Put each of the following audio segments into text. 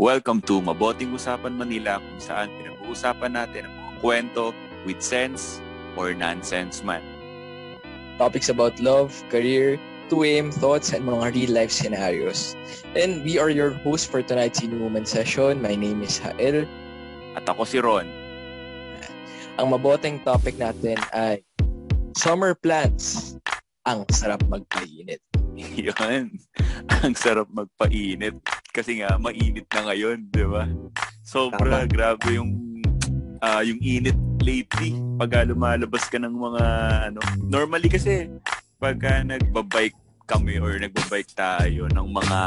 Welcome to Maboting Usapan Manila kung saan pinag-uusapan natin ang mga kwento with sense or nonsense man. Topics about love, career, 2am thoughts, and mga real-life scenarios. And we are your host for tonight's Inuman session. My name is Hael. At ako si Ron. Ang maboteng topic natin ay summer plans. Ang sarap magpainit. Yun. Ang sarap magpainit. Kasi nga, mainit na ngayon, di ba? Sobra, Tama. grabe yung uh, yung init lately. Pag lumalabas ka ng mga, ano, normally kasi, pagka nagbabike kami or nagbabike tayo ng mga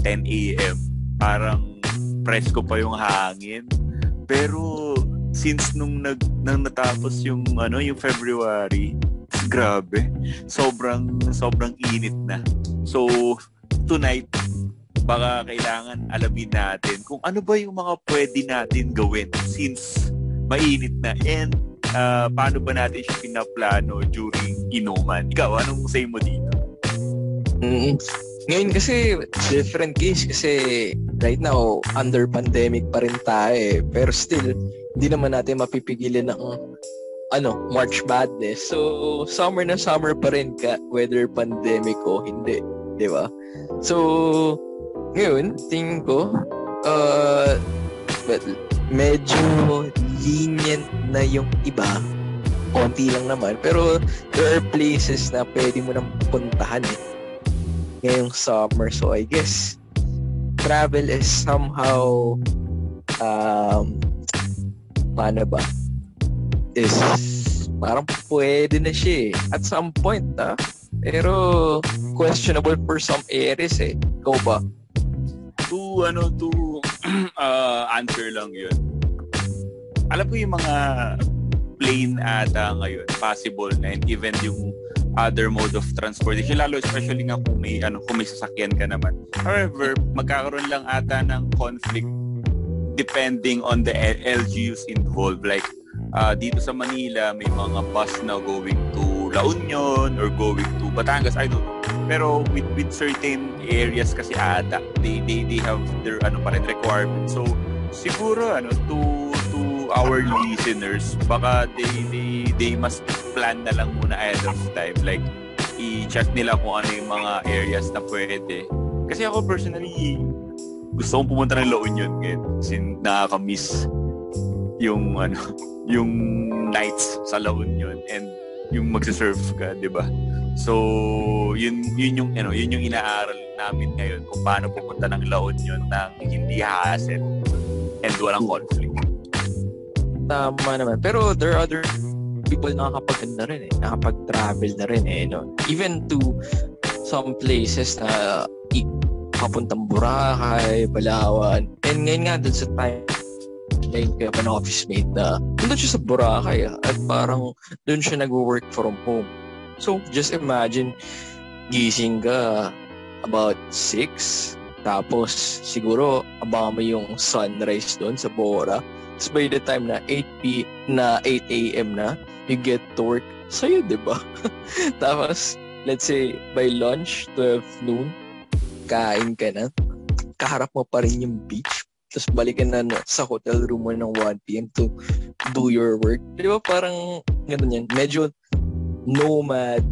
10 a.m., parang presko pa yung hangin. Pero since nung nag nang natapos yung ano yung February, grabe. Sobrang sobrang init na. So tonight baka kailangan alamin natin kung ano ba yung mga pwede natin gawin since mainit na and uh, paano ba natin siya pinaplano during inuman. Ikaw, anong say mo dito? Mm, ngayon kasi different case kasi right now under pandemic pa rin tayo eh. Pero still, hindi naman natin mapipigilan ng ano, March Madness. So, summer na summer pa rin ka, whether pandemic o hindi. Di ba? So, ngayon, tingin ko, uh, but medyo lenient na yung iba. Konti lang naman. Pero, there are places na pwede mo nang puntahan eh. Ngayong summer. So, I guess, travel is somehow um, paano ba? is parang pwede na siya eh. At some point, ah. Pero questionable for some areas eh. Ikaw ba? To, ano, to uh, answer lang yun. Alam ko yung mga plane ata ngayon, possible na and even yung other mode of transportation lalo especially nga kung may ano kung may sasakyan ka naman however magkakaroon lang ata ng conflict depending on the LGUs involved like uh, dito sa Manila may mga bus na going to La Union or going to Batangas I don't know. Pero with with certain areas kasi ata they they they have their ano pa rin requirements. So siguro ano to to our listeners baka they they they must plan na lang muna ahead of time. Like i-check nila kung ano yung mga areas na pwede. Kasi ako personally gusto kong pumunta ng La Union ngayon sin nakaka-miss yung ano yung nights sa La Union. And yung magse-surf ka, 'di ba? So, yun yun yung ano, yun yung inaaral namin ngayon kung paano pupunta ng La Union nang hindi hassle and walang conflict. Tama naman. Pero there are other people na nakakapag na rin eh. Nakapag-travel na rin eh. No? Even to some places na papuntang Boracay, Palawan. And ngayon nga dun sa time like uh, an office mate na nandun siya sa Boracay ah, at parang doon siya nag-work from home. So, just imagine, gising ka about 6, tapos siguro abangan mo yung sunrise doon sa Bora. Tapos by the time na 8 p na 8 a.m. na, you get to work sa'yo, di ba? tapos, let's say, by lunch, 12 noon, kain ka na, kaharap mo pa rin yung beach tapos balikan na sa hotel room mo ng 1pm to do your work. Di ba parang ganun yan. Medyo nomad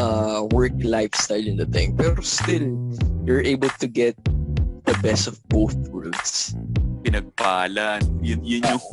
uh, work lifestyle in the thing. Pero still, you're able to get the best of both worlds. Pinagpalan. Yun, yun yung,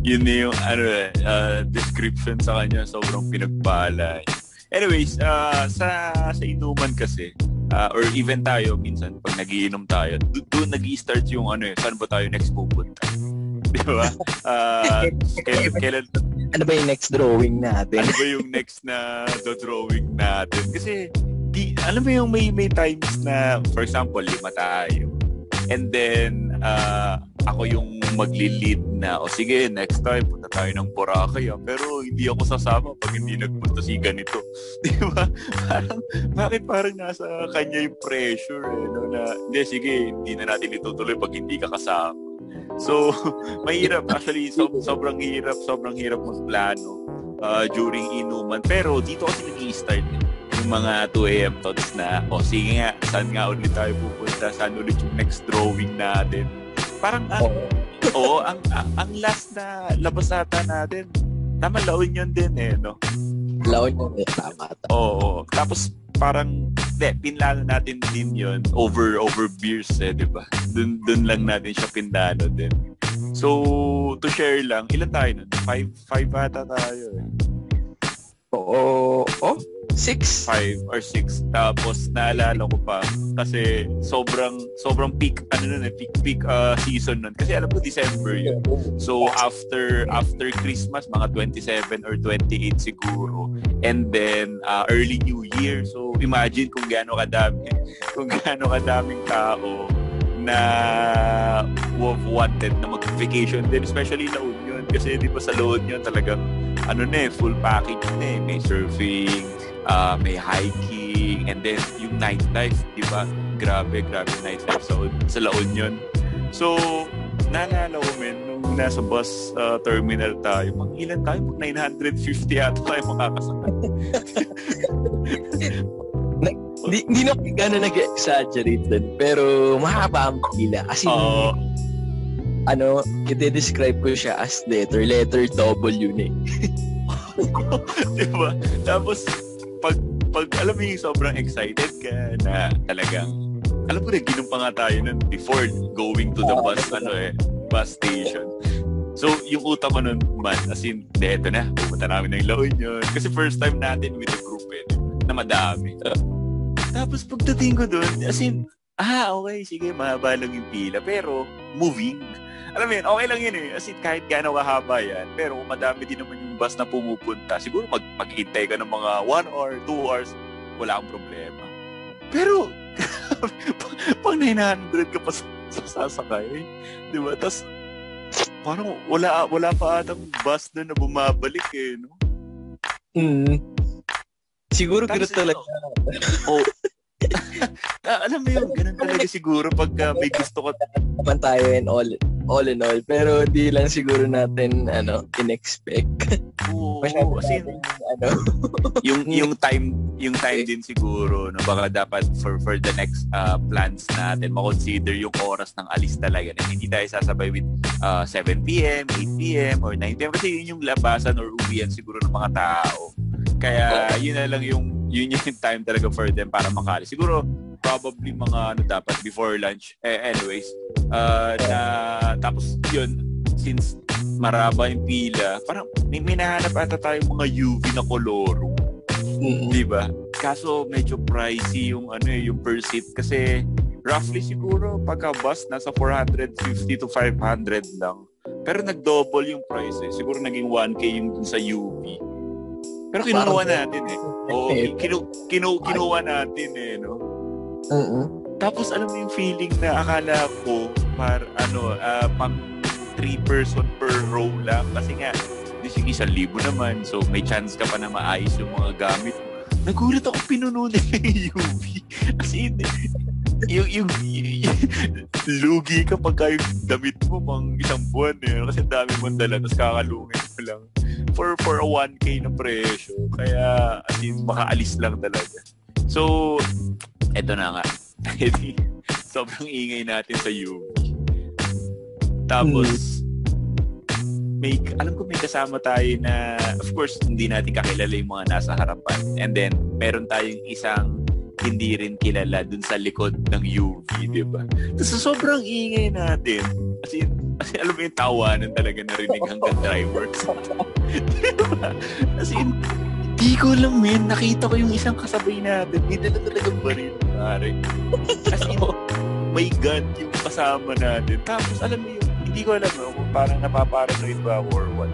yun yung ano, uh, description sa kanya. Sobrang pinagpala. Anyways, uh, sa, sa inuman kasi, uh, or even tayo minsan pag nagiinom tayo doon nag-start yung ano eh saan ba tayo next pupunta? Di ba? Uh, kailan, kailan? Ano ba yung next drawing natin? Ano ba yung next na drawing natin? Kasi di alam mo yung may may times na for example lima tayo. And then uh, ako yung magli-lead na, o sige, next time, punta tayo ng Boracay. Ah. Pero hindi ako sasama pag hindi nagpunta si ganito. Di ba? Parang, bakit parang nasa kanya yung pressure, eh, no? na, hindi, sige, hindi na natin itutuloy pag hindi ka kasama. So, mahirap. Actually, so, sobrang hirap, sobrang hirap magplano uh, during inuman. Pero dito kasi nag-i-start eh yung mga 2 a.m. thoughts na, o sige nga, saan nga ulit tayo pupunta, saan ulit yung next drawing natin Parang ang, oo, ang, ang, ang last na labas ata natin, tama, La Union din eh, no? La Union eh, tama. tama. Oo, tapos parang, de, pinlano natin din yon over over beers eh, di ba? Dun, dun lang natin siya pinlano din. So, to share lang, ilan tayo nun? Five, five ata tayo eh. Oo, oh, six. Five or six. Tapos, naalala ko pa, kasi sobrang, sobrang peak, ano nun eh, peak, peak uh, season nun. Kasi alam ko, December yun. So, after, after Christmas, mga 27 or 28 siguro. And then, uh, early New Year. So, imagine kung gaano kadami, kung gaano kadaming tao na have wanted na mag-vacation din, especially La Union. Kasi di ba sa La Union talagang ano na eh, full package na eh. May surfing, uh, may hiking, and then yung nightlife, di ba? Grabe, grabe nightlife sa, sa La Union. So, naalala ko men, nung nasa bus uh, terminal tayo, mag ilan tayo? Mag 950 ata tayo makakasakay. Hindi, hindi na gano'n nag-exaggerate dun. Pero mahaba ang pila. Kasi, Oo. ano, i-describe ko siya as letter. Letter W na eh. di ba? Tapos, pag, alam mo yung sobrang excited ka na talagang, alam ko na, ginom pa nga tayo nun before going to the bus, ano eh, bus station. So, yung utak ko nun man, as in, de, eto na, pumunta namin ng La Union. Kasi first time natin with the group eh, na madami. Tapos pagdating ko doon, as in, ah, okay, sige, mahaba lang yung pila. Pero, moving. Alam mo yun, okay lang yun eh. As in, kahit gaano kahaba yan. Pero madami din naman yung bus na pumupunta. Siguro mag maghintay ka ng mga 1 or 2 hours, wala akong problema. Pero, pang 900 ka pa sa, sa sasakay. Di ba? Tapos, parang wala, wala pa atang bus doon na bumabalik eh, no? Mm. Siguro Tapos gano'n talaga. Oh. ah, alam mo yun, ganun talaga siguro pagka may gusto ka Naman tayo in all, all in all. Pero di lang siguro natin, ano, in-expect. Oo, Masyado natin, ano, yung yung time yung time din siguro no baka dapat for for the next uh, plans natin ma-consider yung oras ng alis talaga na hindi tayo sasabay with uh, 7 PM, 8 PM or 9 PM kasi yun yung labasan or uwian siguro ng mga tao. Kaya yun na lang yung yun yung time talaga for them para makaalis. Siguro probably mga ano dapat before lunch. Eh, anyways, uh, na tapos yun since maraba yung pila, parang may, may nahanap ata tayong mga UV na koloro. mm, Di ba? Kaso medyo pricey yung ano eh, yung per seat kasi roughly siguro pagka bus nasa 450 to 500 lang. Pero nag-double yung price eh. Siguro naging 1k yung dun sa UV. Pero kinuha natin eh. Oo, kinu, kinu, kinuha natin eh, no? Mm, Tapos alam mo yung feeling na akala ko par ano, ah, pang 3 person per row lang kasi nga di sige sa libo naman so may chance ka pa na maayos yung mga gamit. Nagulat ako pinuno nila yung UV. As in, yung, yung, yung, lugi ka pagka yung damit mo pang isang buwan eh. Kasi dami mong dala, tapos kakalungin mo lang. For, for a 1K na presyo. Kaya, as in, makaalis lang talaga. So, eto na nga. Sobrang ingay natin sa UV. Tapos, may, alam ko may kasama tayo na, of course, hindi natin kakilala yung mga nasa harapan. And then, meron tayong isang hindi rin kilala dun sa likod ng UV, di ba? Tapos sobrang ingay natin, kasi, kasi alam mo yung tawanan talaga narinig hanggang drivers. di ba? Kasi, di ko alam men, nakita ko yung isang kasabay natin, may dala talagang baril, pare. Kasi, my God, yung kasama natin. Tapos, alam mo yung, hindi ko alam no, kung parang napaparanoid ba or what.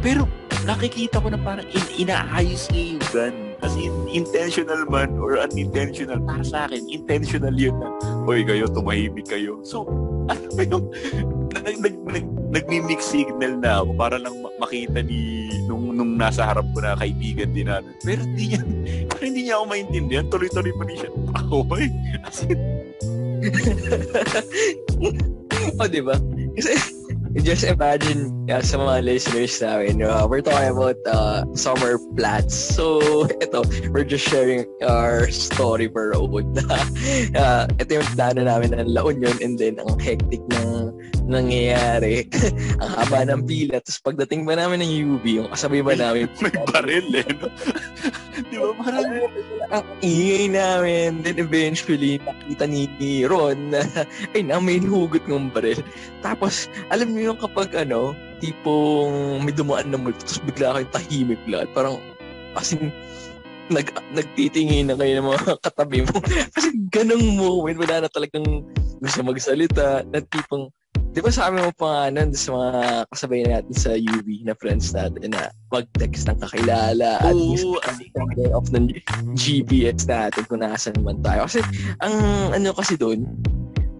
Pero, nakikita ko na parang in inaayos niya yung gun. As in, intentional man or unintentional, para sa akin, intentional yun na, Hoy, kayo, tumahimik kayo. So, ano ba yung, nag, nag, nag, nagmi-mix signal na ako para lang ma- makita ni, nung, nung nasa harap ko na kaibigan din natin. Pero hindi niya, parang hindi niya ako maintindihan. Tuloy-tuloy pa rin siya. Ako, eh. As in, oh, di ba? Kasi, just imagine uh, sa mga listeners namin, uh, we're talking about uh, summer plans. So, ito, we're just sharing our story per road. uh, ito yung plano namin ng La Union and then ang hectic ng nangyayari. ang haba ng pila. Tapos pagdating ba namin ng UV, yung kasabay ba namin? May baril eh, no? Di ba? Parang... ang ingay namin. Then eventually, nakita ni Ron na, ay na, may hugot ng baril. Tapos, alam niyo yung kapag ano, tipong may dumaan na multo, tapos bigla kayong tahimik lahat. Parang, kasi nag, nagtitingin na kayo ng mga katabi mo. kasi ganong moment, wala na talagang gusto magsalita, na tipong, di ba sabi mo pa nga nun sa mga kasabay natin sa UV na friends natin na mag-text ng kakilala at Oo, least off ng GPS natin kung nasan man tayo. Kasi ang ano kasi doon,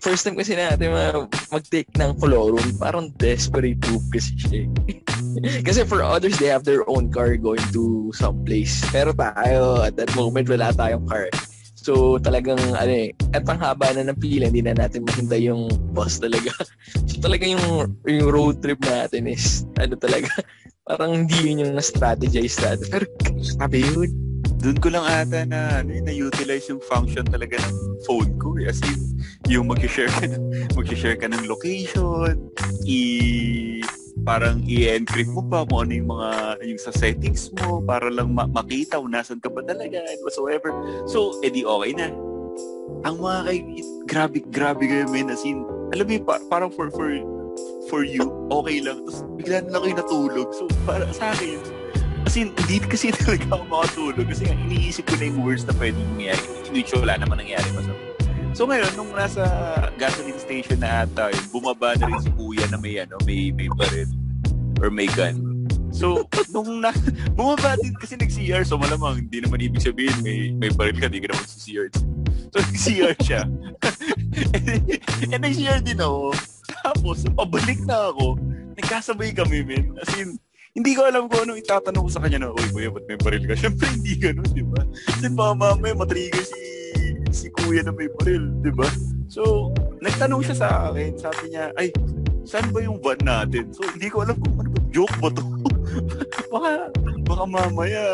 first time kasi natin ma- mag-take ng colorum, parang desperate move kasi siya. eh. kasi for others, they have their own car going to some place. Pero tayo, at that moment, wala tayong car. So talagang ano eh, at haba na ng pila, hindi na natin mahintay yung bus talaga. so talaga yung, yung road trip natin is ano talaga, parang hindi yun yung na-strategize natin. Pero sabi yun, doon ko lang ata na ano, na-utilize yung function talaga ng phone ko. Eh. As in, yung mag-share ka ng, mag-share ka ng location, i parang i-encrypt mo pa kung ano yung mga yung sa settings mo para lang ma- makita kung nasan ka ba talaga and whatsoever. So, edi okay na. Ang mga kay grabe grabe kayo men as in, alam mo pa- parang for for for you, okay lang. Tapos bigla na lang kayo natulog. So, para sa akin, as in, hindi kasi talaga ako makatulog kasi iniisip ko na yung worst na pwede mangyari. Which wala naman nangyari masama. So ngayon, nung nasa gasoline station na ata, yun, bumaba na rin si kuya na may, ano, may, may baril or may gun. So, nung na, bumaba din kasi nag-CR, so malamang hindi naman ibig sabihin may, may baril ka, di ka naman sa CR. So, nag-CR siya. and nag-CR din ako. Tapos, pabalik na ako, nagkasabay kami, men. As in, hindi ko alam kung anong itatanong ko sa kanya na, Uy, kuya, ba't may baril ka? Siyempre, hindi ganun, di ba? Kasi baka mamaya matrigger si si kuya na may baril, di ba? So, nagtanong siya sa akin, sabi niya, ay, saan ba yung van natin? So, hindi ko alam kung ano ba, joke ba to? baka, baka mamaya,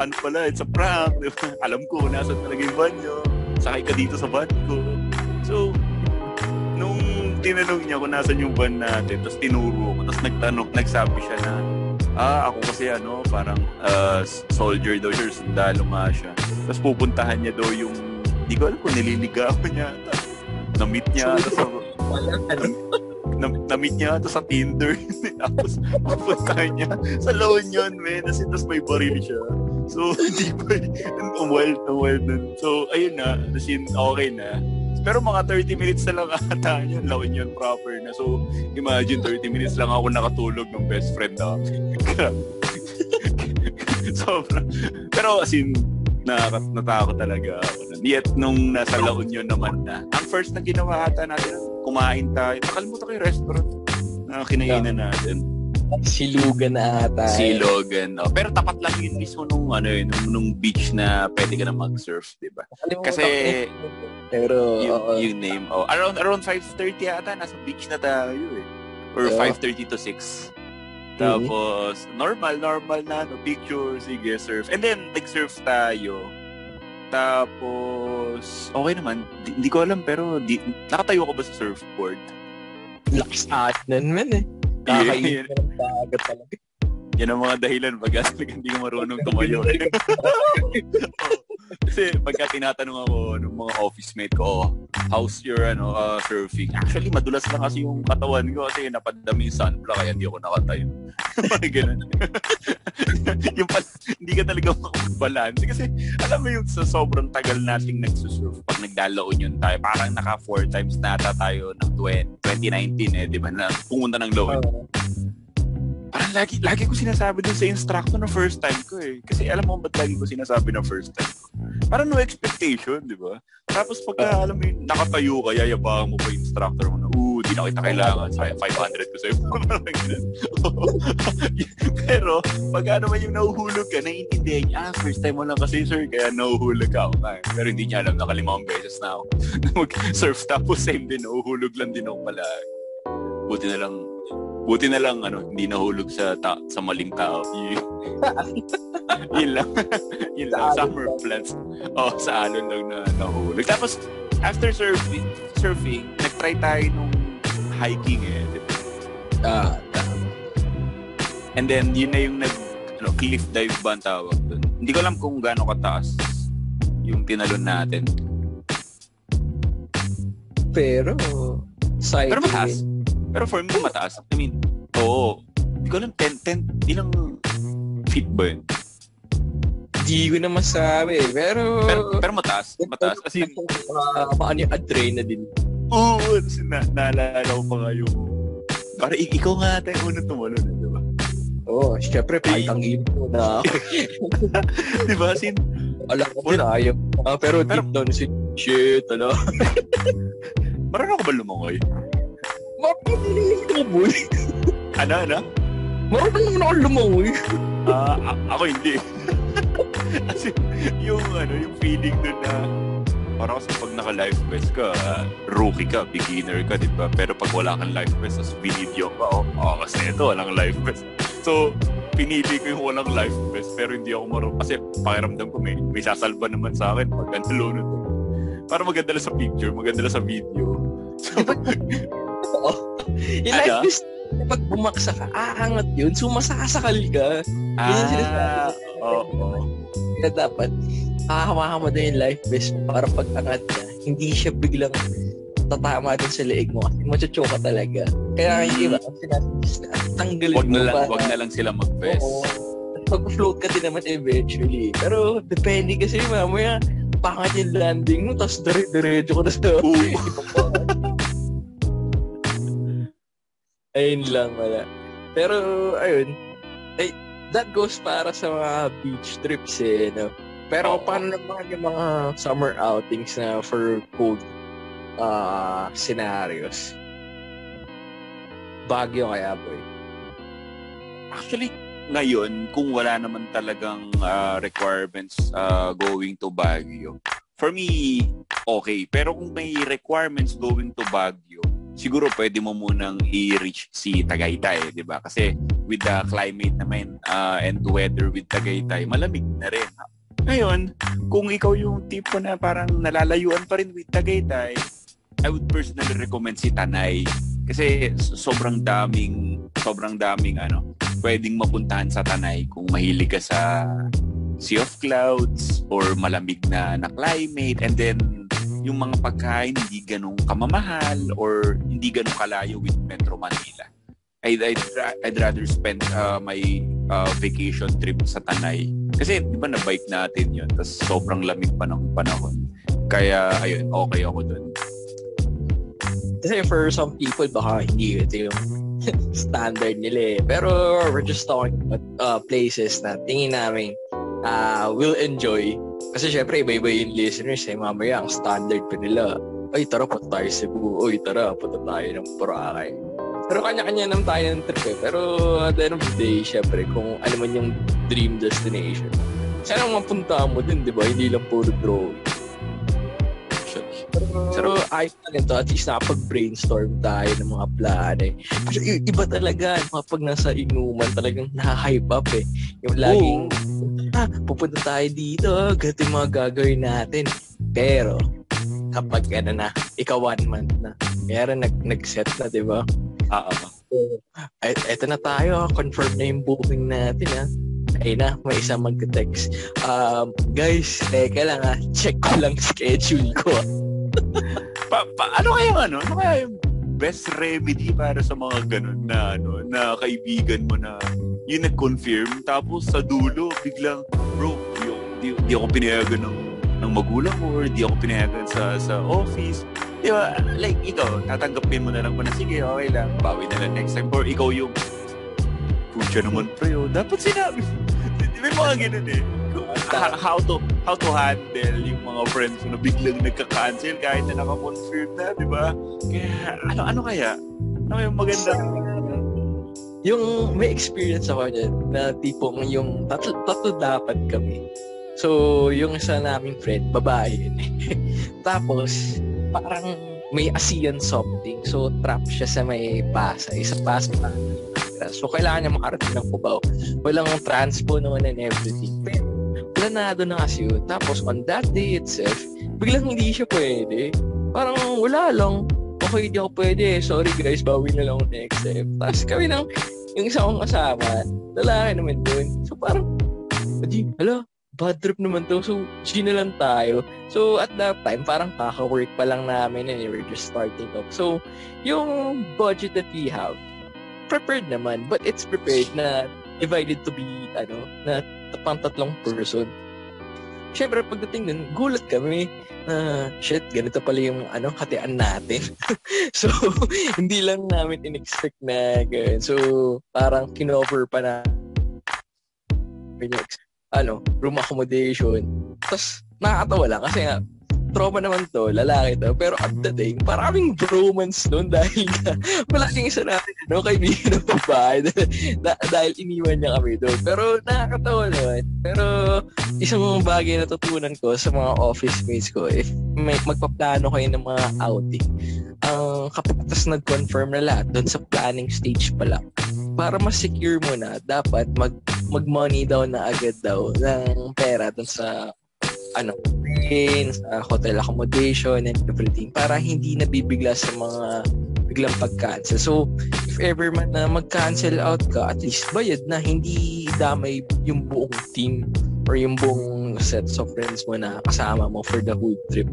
ano pala, it's a prank, di ba? Alam ko, nasan talaga yung van nyo. Sakay ka dito sa van ko. So, nung tinanong niya kung nasan yung van natin, tapos tinuro ko, tapos nagtanong, nagsabi siya na, ah, ako kasi ano, parang uh, soldier daw siya, sundalo nga siya. Tapos pupuntahan niya daw yung Di ko alam kung nililigawan niya ata. Na-meet niya ata sa... na, na-meet niya ata sa Tinder. Tapos pupuntahan niya sa La Union, man. As in, tapos may baril siya. So, hindi ba, ang wild na wild nun. So, ayun na. As okay na. Pero mga 30 minutes na lang ata yun, La Union proper na. So, imagine 30 minutes lang ako nakatulog ng best friend na. Sobra. Pero as in, na natakot talaga ako. Yet nung nasa La Union naman na, ang first na ginawa ata natin, kumain tayo. Nakalimutan ko yung restaurant na kinainan natin. Silugan na ata. Silugan. Oh. Pero tapat lang yun mismo nung, ano, yun, nung, nung beach na pwede ka na mag-surf, di ba? Kasi, pero, yung, uh, yung name, oh, around, around 5.30 ata, nasa beach na tayo eh. Or yeah. 5.30 to 6. Tapos, mm-hmm. normal, normal na, no, picture, sige, surf. And then, nag-surf tayo. Tapos, okay naman. Di, hindi ko alam, pero di, nakatayo ko ba sa surfboard? Lakas atin man eh. Kakainin yeah, ng dagat talaga. Yan ang mga dahilan pag hindi ko marunong tumayo. Eh. Kasi pagka tinatanong ako ng mga office mate ko, oh, how's your ano, uh, surfing? Actually, madulas lang kasi yung katawan ko kasi napadami yung sunblock kaya hindi ako nakatayo. Ganun. yung pala, hindi ka talaga makapagbalance. Kasi alam mo yung sa sobrang tagal nating nagsusurf, pag nagdalaon yun tayo, parang naka four times nata tayo ng 20, 2019 eh, di ba, na pumunta ng loan. Uh, parang lagi, lagi ko sinasabi dun sa instructor na first time ko eh. Kasi alam mo ba't lagi ko sinasabi na first time ko? Parang no expectation, di ba? Tapos pagka, uh, alam mo yun, nakatayo ka, yayabangan mo pa yung instructor mo na, ooh, di na kita kailangan. Sa 500 ko sa'yo. Pero, pag ano man yung nahuhulog ka, naiintindihan niya, ah, first time mo lang kasi, sir, kaya nahuhulog ka. Okay. Pero hindi niya alam, nakalimang beses na ako. Mag-surf tapos same din, nahuhulog lang din ako pala. Buti na lang, Buti na lang ano, hindi nahulog sa ta- sa maling tao. yun lang. yun lang. Summer plants. Oh, sa alon lang na nahulog. Tapos, after surfing, surfing, nag-try tayo nung hiking eh. Di ba? Ah, tama. And then, yun na yung nag, ano, cliff dive ba ang tawag dun? Hindi ko alam kung gaano kataas yung tinalon natin. Pero, side Pero mataas. Pero for me, mataas. I mean, oo. Hindi ko alam, 10, 10, ilang feet ba yun? Hindi ko na masabi. Pero, Pero, pero mataas. Mataas. Kasi, uh, paano yung adrenaline? oo, kasi na, naalala ko pa nga yung, parang ik- ikaw nga ata yung unang tumalon, eh, di ba? Oo, oh, syempre, kahit ang imo na ako. di ba? Sin, Alam ko din, ayaw. Ah, pero, Pero- deep down, si shit, ano? marunong ka ba lumangoy? Mapapililig ko, boy. Ano, ano? Marunong naman ako lumangoy. Ah, a- ako hindi. Kasi yung ano, yung feeling dun na parang kasi pag naka-life vest ka, rookie ka, beginner ka, di ba? Pero pag wala kang life vest, tapos binidyo ka, oh, oh kasi ito, walang life vest. So, pinili ko yung walang life vest, pero hindi ako marunong. Kasi pakiramdam ko, may, may sasalba naman sa akin pag ako. Para maganda lang sa picture, maganda lang sa video. So, Oo. Yung Ano? life vest, kapag bumaksa ka, aangat yun, sumasasakal ka. Yun yung sinasabi. ah, oo. oo. Kaya dapat, hahawakan mo din yung life vest para pag angat ka, hindi siya biglang tatama din sa leeg mo kasi machuchoke ka talaga. Kaya iba, ang sinasuggest na tanggalin Wag mo na lang, para- wag na lang sila mag-vest. Oo. Pag-float ka din naman eventually. Pero depende kasi mamaya, pangat yung landing mo, tapos dire-diretso ka na sa. Ayun lang, wala. Pero, ayun. Ay, that goes para sa mga beach trips eh, no? Pero Oo. paano naman yung mga summer outings na for cold uh, scenarios? Baguio kaya, boy. Actually, ngayon, kung wala naman talagang ah, requirements ah, going to Baguio, for me, okay. Pero kung may requirements going to Baguio, siguro pwede mo munang i-reach si Tagaytay, di ba? Kasi with the climate naman ah, and weather with Tagaytay, malamig na rin. Ngayon, kung ikaw yung tipo na parang nalalayuan pa rin with Tagaytay, I would personally recommend si Tanay. Kasi so- sobrang daming, sobrang daming ano, pwedeng mapuntahan sa Tanay kung mahilig ka sa Sea of Clouds or malamig na, na climate and then yung mga pagkain hindi ganong kamamahal or hindi ganong kalayo with Metro Manila. I'd, I'd, I'd rather spend uh, my uh, vacation trip sa Tanay. Kasi di ba na-bike natin yun tapos sobrang lamig pa ng panahon. Kaya ayun, okay ako dun. Kasi for some people, baka hindi ito yung standard nila eh. Pero we're just talking about uh, places na tingin namin uh, will enjoy. Kasi syempre, iba-iba yung listeners eh. Mamaya, ang standard pa nila. Ay, tara, punta tayo Cebu. Uy, tara, punta tayo ng Boracay. Pero kanya-kanya naman tayo ng trip eh. Pero at the end of the day, syempre, kung ano man yung dream destination, sana mapunta mo din, di ba? Hindi lang puro drawing. Pero ayos na rin to. At least nakapag-brainstorm tayo ng mga plan eh. Kasi iba talaga. Mga pag nasa inuman talagang nahype up eh. Yung laging, ah, pupunta tayo dito. Ganito yung mga gagawin natin. Pero, kapag ano na, ikaw one month na. Kaya nag, nag-set na, di ba? Ah. Ay, eto na tayo. Confirm na yung booking natin ha. Ay na, may isa mag-text. Um, guys, teka lang ha. Check ko lang schedule ko. pa, pa, ano kaya yung ano? Ano kaya yung best remedy para sa mga ganun na ano na kaibigan mo na yung nag-confirm tapos sa dulo biglang bro di, di, di ako pinayagan ng ng magulang ko or di ako pinayagan sa sa office. Di ba? Like ikaw tatanggapin mo na lang ba na sige okay lang bawi na lang next time. Or ikaw yung pucha naman pre oh, dapat sinabi yung mga ganun eh how to how to handle yung mga friends mo na biglang nagka-cancel kahit na naka-confirm na, di ba? Kaya, ano, ano kaya? Ano yung maganda? yung may experience ako dyan na tipong yung tatlo, tatlo dapat kami. So, yung isa naming friend, babae yun eh. Tapos, parang may ASEAN something. So, trap siya sa may Pasay. Sa Pasay. So, kailangan niya makarating ng Cubao. Walang transpo naman and everything. Pero, planado na kasi yun. Tapos, on that day itself, biglang hindi siya pwede. Parang wala lang. okay, hindi ako pwede. Sorry guys, bawi na lang next time. Tapos kami nang, yung isa kong kasama, lalaki naman dun. So parang, adi, hala, bad trip naman to. So, G na lang tayo. So, at that time, parang kaka-work pa lang namin and we're just starting up. So, yung budget that we have, prepared naman. But it's prepared na divided to be, ano, na pang tatlong person. Siyempre, pagdating nun, gulat kami na, shit, ganito pala yung ano, hatian natin. so, hindi lang namin in-expect na ganyan. So, parang kinover pa na ano, room accommodation. Tapos, nakakatawa lang kasi nga, trauma naman to, lalaki to. Pero at the day, maraming bromance doon dahil na malaking isa natin, no, kaibigan ng babae da- dahil iniwan niya kami doon. Pero nakakatawa naman. Pero isang mga bagay na natutunan ko sa mga office mates ko, if may magpaplano kayo ng mga outing, ang uh, kapag tas nag-confirm na lahat doon sa planning stage pa lang, para mas secure mo na, dapat mag mag-money daw na agad daw ng pera doon sa ano, train, sa hotel accommodation and everything para hindi nabibigla sa mga biglang pag-cancel. So, if ever man na mag-cancel out ka, at least bayad na hindi damay yung buong team or yung buong sets of friends mo na kasama mo for the whole trip.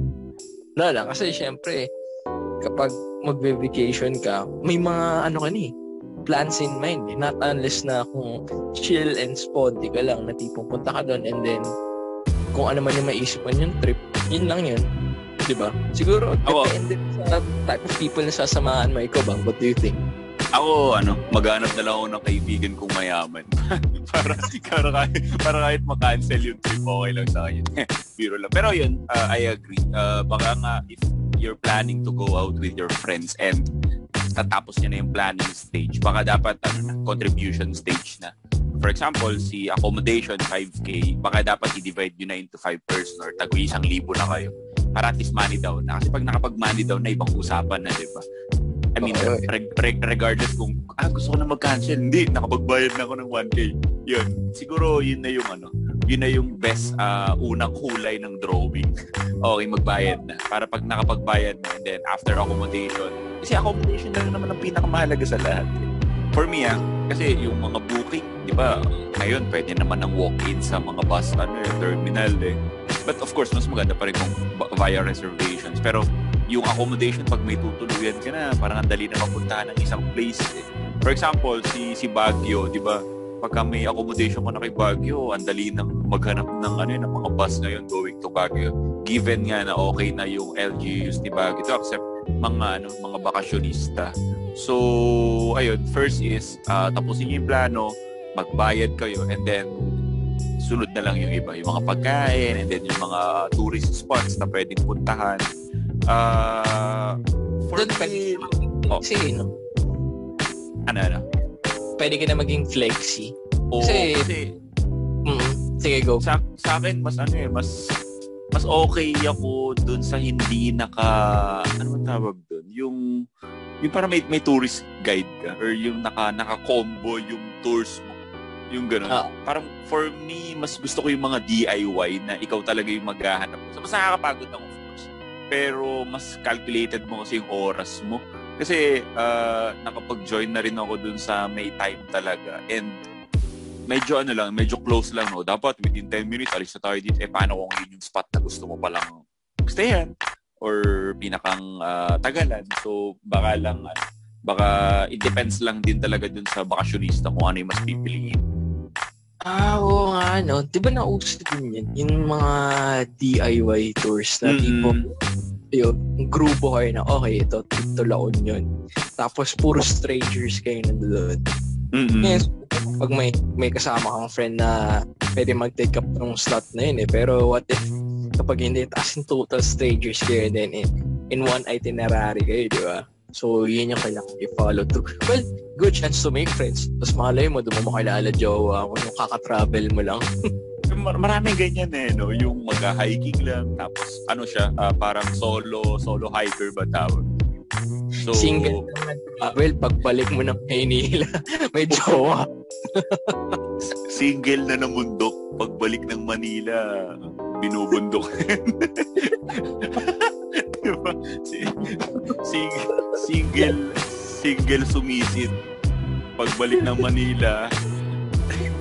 Wala lang, kasi syempre, kapag magbe-vacation ka, may mga ano ka ni, plans in mind. Eh. Not unless na kung chill and sponty ka lang na tipong punta ka doon and then kung ano man yung maisip mo yung trip, yun lang yun. Di ba? Siguro, Ako, depende sa type of people na sasamahan mo. Ikaw ba? What do you think? Ako, ano, maghanap na lang ako ng kaibigan kong mayaman. para, para, kahit, para kahit makancel yung trip, okay lang sa akin. Biro lang. Pero yun, uh, I agree. Uh, baka nga, if you're planning to go out with your friends and tatapos niya na yung planning stage, baka dapat ano na, contribution stage na for example, si accommodation 5K, baka dapat i-divide yun na into 5 person or tago isang libo na kayo. Para at least money down na. Kasi pag nakapag money down na, ibang usapan na, di ba? I mean, oh, reg- reg- regardless kung, ah, gusto ko na mag-cancel. Hindi, nakapagbayad na ako ng 1K. Yun. Siguro, yun na yung ano, yun na yung best uh, unang kulay ng drawing. okay, magbayad na. Para pag nakapagbayad na, and then after accommodation, kasi accommodation na naman ang pinakamahalaga sa lahat. For me, ah, kasi yung mga booking, di ba, ngayon pwede naman ng walk-in sa mga bus ano, terminal eh. But of course, mas maganda pa rin kung via reservations. Pero yung accommodation, pag may tutuluyan ka na, parang ang dali na mapuntahan ng isang place eh. For example, si si Baguio, di ba, pagka may accommodation ko na kay Baguio, ang dali nang maghanap ng ano ng mga bus ngayon going to Baguio. Given nga na okay na yung LGUs ni Baguio to accept mga ano, mga bakasyonista. So, ayun, first is uh, tapusin yung plano, magbayad kayo, and then sunod na lang yung iba. Yung mga pagkain, and then yung mga tourist spots na pwedeng puntahan. Uh, for Doon me, oh. Sige, no? Ano, ano? Pwede ka na maging flexi. Oo, kasi, kasi mm, sige, go. Sa, sa akin, mas ano eh, mas mas okay ako dun sa hindi naka ano tawag dun yung yung para may, may tourist guide ka or yung naka, naka-combo yung tours mo. Yung gano'n. Uh, Parang for me, mas gusto ko yung mga DIY na ikaw talaga yung maghahanap. So, mas nakakapagod ako, of course. Pero mas calculated mo kasi yung oras mo. Kasi uh, nakapag-join na rin ako dun sa may time talaga. And medyo ano lang, medyo close lang, no? Dapat within 10 minutes, alis na tayo dito. Eh, paano kung yun yung spot na gusto mo palang stayan? or pinakang uh, tagalan. So baka lang uh, baka it depends lang din talaga dun sa bakasyonista kung ano yung mas pipiliin. Ah, oo nga, no. Di ba nauso din yan? Yung mga DIY tours na mm-hmm. tipo, yun, grupo kayo na, okay, ito, ito laon yun. Tapos, puro strangers kayo nandun. Mm-hmm. Yes, pag may, may kasama kang friend na pwede mag-take up ng slot na yun eh. Pero what if kapag hindi, as in total strangers kayo then in, in one itinerary kayo, di ba? So, yun yung kailangan i-follow through. Well, good chance to make friends. Tapos malay mo, doon mo makilala jowa mo, yung kaka-travel mo lang. Maraming ganyan eh, no? Yung mag-hiking lang, tapos ano siya, uh, parang solo, solo hiker ba tawag? So, Single naman. Uh, well, pagbalik mo ng Maynila, may jowa. Single na ng mundok, pagbalik ng Manila, binubundok. Single, single sumisid. Pagbalik ng Manila,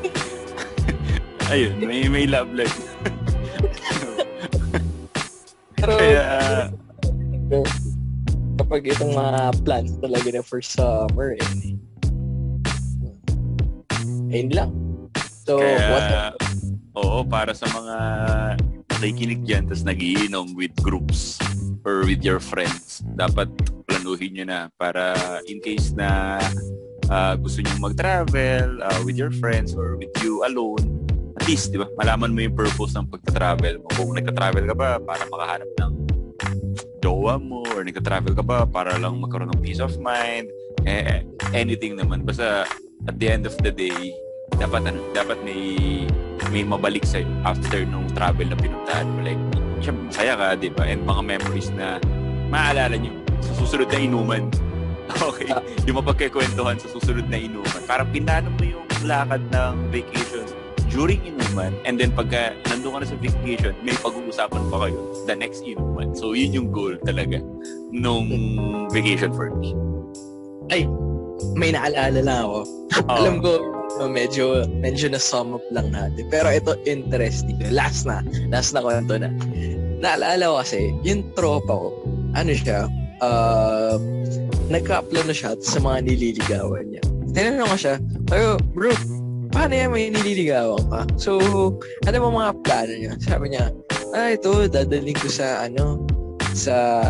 ayun, may, may love life. Pero, Kaya, kapag itong mga plans talaga na for summer, eh, ayun lang. So, what kaya, oo, para sa mga nakikinig dyan, tapos nagiinom with groups or with your friends, dapat planuhin nyo na para in case na uh, gusto nyo mag-travel uh, with your friends or with you alone, at least, di ba, malaman mo yung purpose ng pagta-travel mo. Kung nagta-travel ka ba para makahanap ng jowa mo or nagta-travel ka ba para lang magkaroon ng peace of mind, eh, anything naman. Basta at the end of the day, dapat ano, dapat may may mabalik sa after nung travel na pinuntahan mo. Like, syempre masaya ka, di ba? And mga memories na maaalala nyo sa susunod na inuman. Okay? Yung mapagkikwentuhan sa susunod na inuman. Parang pinano mo yung lakad ng vacation during inuman and then pagka nandun ka na sa vacation, may pag-uusapan pa kayo the next inuman. So, yun yung goal talaga nung vacation for me. Ay, may naalala lang ako. Oo. Alam ko, medyo, medyo na sum up lang natin. Pero ito, interesting. Last na. Last na kwento na. Naalala ko kasi, yung tropa ko, ano siya, uh, nagka-upload na siya sa mga nililigawan niya. Tinanong ko siya, pero bro, paano yan may nililigawan ka? So, ano mo mga plano niya? Sabi niya, ah, ito, dadaling ko sa, ano, sa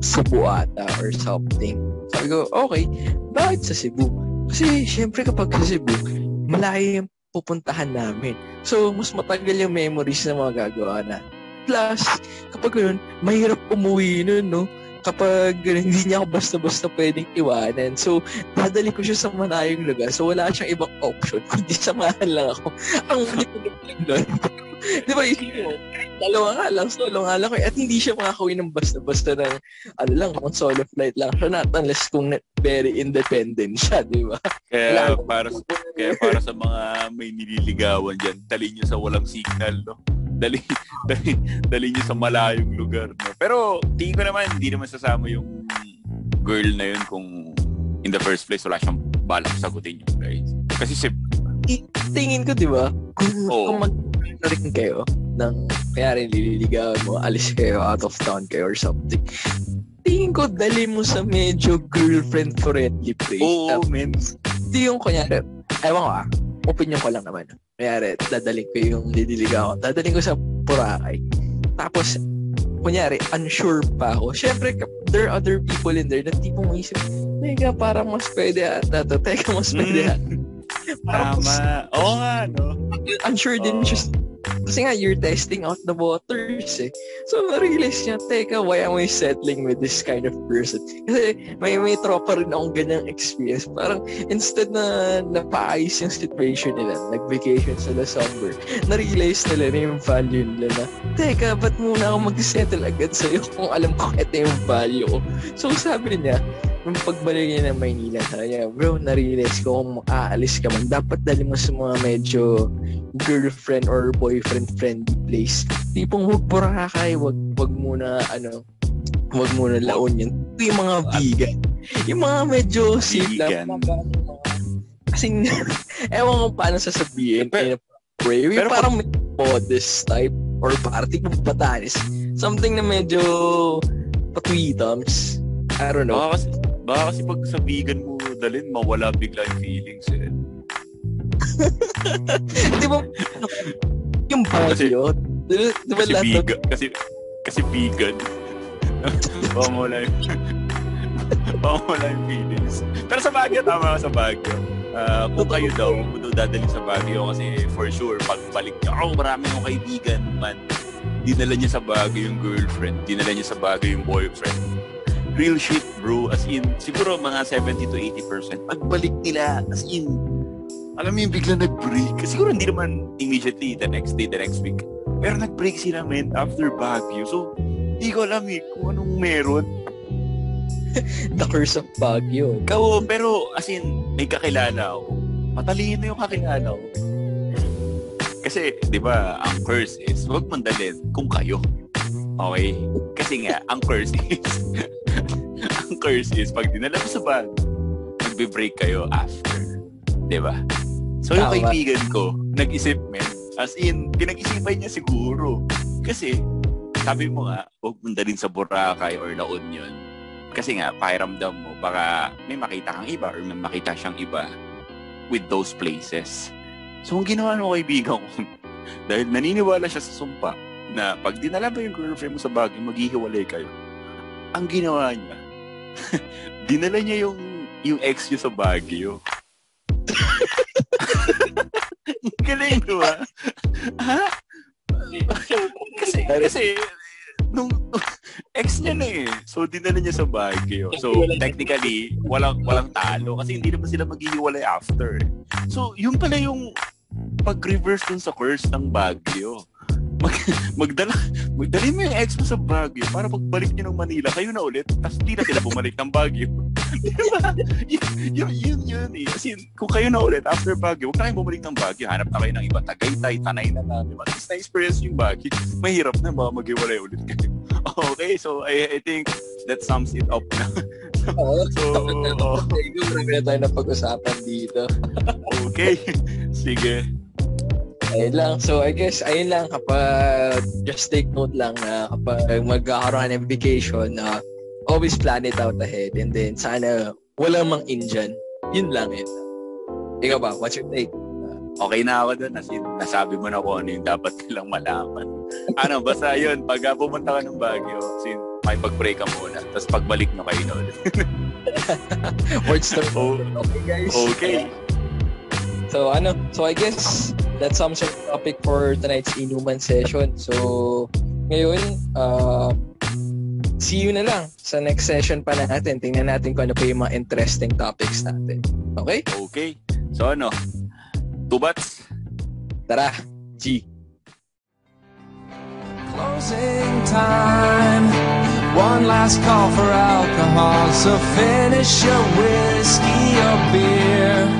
Cebu ata or something. Sabi ko, okay, bakit sa Cebu? Kasi, syempre kapag sa Cebu, malayo yung pupuntahan namin. So, mas matagal yung memories na mga gagawa na. Plus, kapag ganun, mahirap umuwi nun, no? Kapag hindi niya ako basta-basta pwedeng iwanan. So, dadali ko siya sa malayong lugar. So, wala siyang ibang option. Kundi samahan lang ako. Ang manipulog doon. Di ba, isipin mo, dalawa nga lang, solo nga lang. At hindi siya makakawin ng basta-basta ng, ano lang, kung solo flight lang siya. Not unless kung very independent siya, di ba? Kaya para kaya para sa mga may nililigawan diyan, dali niyo sa walang signal, no. Dali dali, dali niyo sa malayong lugar, no. Pero tingin ko naman hindi naman sasama yung girl na yun kung in the first place wala siyang balak sagutin yung guys. Kasi si tingin ko, di ba? Kung, Oo. kung mag rin kayo ng kaya rin lililigawan mo, alis kayo out of town kayo or something. Tingin ko, dali mo sa medyo girlfriend-friendly place. Oo, men. Hindi yung kunyari, ewan ko ah, opinion ko lang naman. Kunyari, dadaling ko yung lililigawan. Dadaling ko sa Boracay. Tapos, kunyari, unsure pa ako. Siyempre, there are other people in there na tipong isip, Teka, parang mas pwede ata to. Teka, mas pwede Mm. ata. Parang Tama. Oo nga, no. unsure din Oo. Kasi nga, you're testing out the waters eh. So, na-realize niya, teka, why am I settling with this kind of person? Kasi may, may tropa rin akong ganyang experience. Parang, instead na napaayos yung situation nila, nag-vacation sila somewhere, na-realize nila na yung value nila na, teka, ba't muna ako mag-settle agad sa'yo kung alam ko ito yung value ko? So, sabi niya, nung pagbalik niya ng Maynila, sabi niya, bro, na-realize ko kung aalis ka man, dapat dali mo sa mga medyo girlfriend or boyfriend friendly place. Tipong huwag Boracay, wag wag muna ano, wag muna laon yun. Ito yung mga vegan. Yung mga medyo safe lang. Kasi, ewan ko paano sasabihin. Pero-. Yung pero parang may modest type or party kung patanis. Something na medyo patwitams. I don't know. Baka kasi, baka kasi pag sa vegan mo dalin, mawala bigla yung feelings eh. Di ba, yung Kasi- bagyo, di, di ba Kasi vegan, kasi, kasi vegan. Baka mawala yung, baka mawala yung feelings. Pero sa Baguio, tama sa Baguio. Ah, kung kayo daw, kung daw dadalhin sa Baguio kasi for sure, pagbalik niya, oh, marami akong kaibigan, man. Dinala niya sa Baguio yung girlfriend, dinala niya sa Baguio yung boyfriend. Real shit, bro. As in, siguro mga 70 to 80%. Pagbalik nila, as in, alam mo yung bigla nag-break. Siguro hindi naman immediately the next day, the next week. Pero nag-break sila, men, after Baguio. So, hindi ko alam eh kung anong meron. The Curse of Baguio. Kao, pero as in, may kakilala ako. Matalino yung kakilala ko. Kasi, di ba, ang curse is, huwag mandalin kung kayo. Okay? Kasi nga, ang curse is, ang curse is, pag dinala mo sa bag, magbe-break kayo after. Ba? So yung kaibigan ko, nag-isip men, as in, pinag-isipan niya siguro. Kasi, sabi mo nga, huwag mong dalhin sa Boracay or La Union. Kasi nga, pakiramdam mo, baka may makita kang iba or may makita siyang iba with those places. So, ang ginawa ng kaibigan ko, dahil naniniwala siya sa sumpa, na pag dinala mo yung girlfriend mo sa Baguio, maghihiwalay kayo. Ang ginawa niya, dinala niya yung yung ex niya sa Baguio. Galing, di ba? Ha? kasi, kasi, nung, ex niya na eh. So, dinala niya sa Baguio. So, technically, walang, walang talo. Kasi hindi naman sila maghihiwalay after. So, yun pala yung pag-reverse dun sa curse ng Baguio. Mag, magdala, magdala mo yung ex mo sa Baguio para pagbalik niyo ng Manila, kayo na ulit, tapos hindi na sila bumalik ng Baguio. Di ba? yun, yun, yun, eh. Kasi kung kayo na ulit after Baguio, huwag na kayong bumalik ng Baguio, hanap na kayo ng iba, Tagaytay, Tanay na na, di ba? Tapos na-experience yung Baguio, mahirap na baka maghiwalay ulit kayo. Okay, so I, I think that sums it up na. Oo. So, oh, Marami na tayo na pag-usapan dito. okay. Sige. Ayun lang. So, I guess, ayun lang. Kapag, just take note lang na kapag magkakaroon ng vacation, uh, always plan it out ahead. And then, sana walang mang Indian. Yun lang yun. Ikaw ba? What's your take? okay na ako doon. As in, nasabi mo na kung ano yung dapat nilang malaman. Ano, basta yun, pag uh, pumunta ka ng Baguio, as in, may pag-break ka muna. Tapos pagbalik nyo kayo na ulit. Words to Oh, Okay, guys. okay. So, ano? So, I guess, that sums up the topic for tonight's inuman session. So, ngayon, uh, see you na lang sa next session pa natin. Tingnan natin kung ano pa yung mga interesting topics natin. Okay? Okay. So ano, tubats? Tara, G. Closing time. One last call for alcohol. So finish your whiskey or beer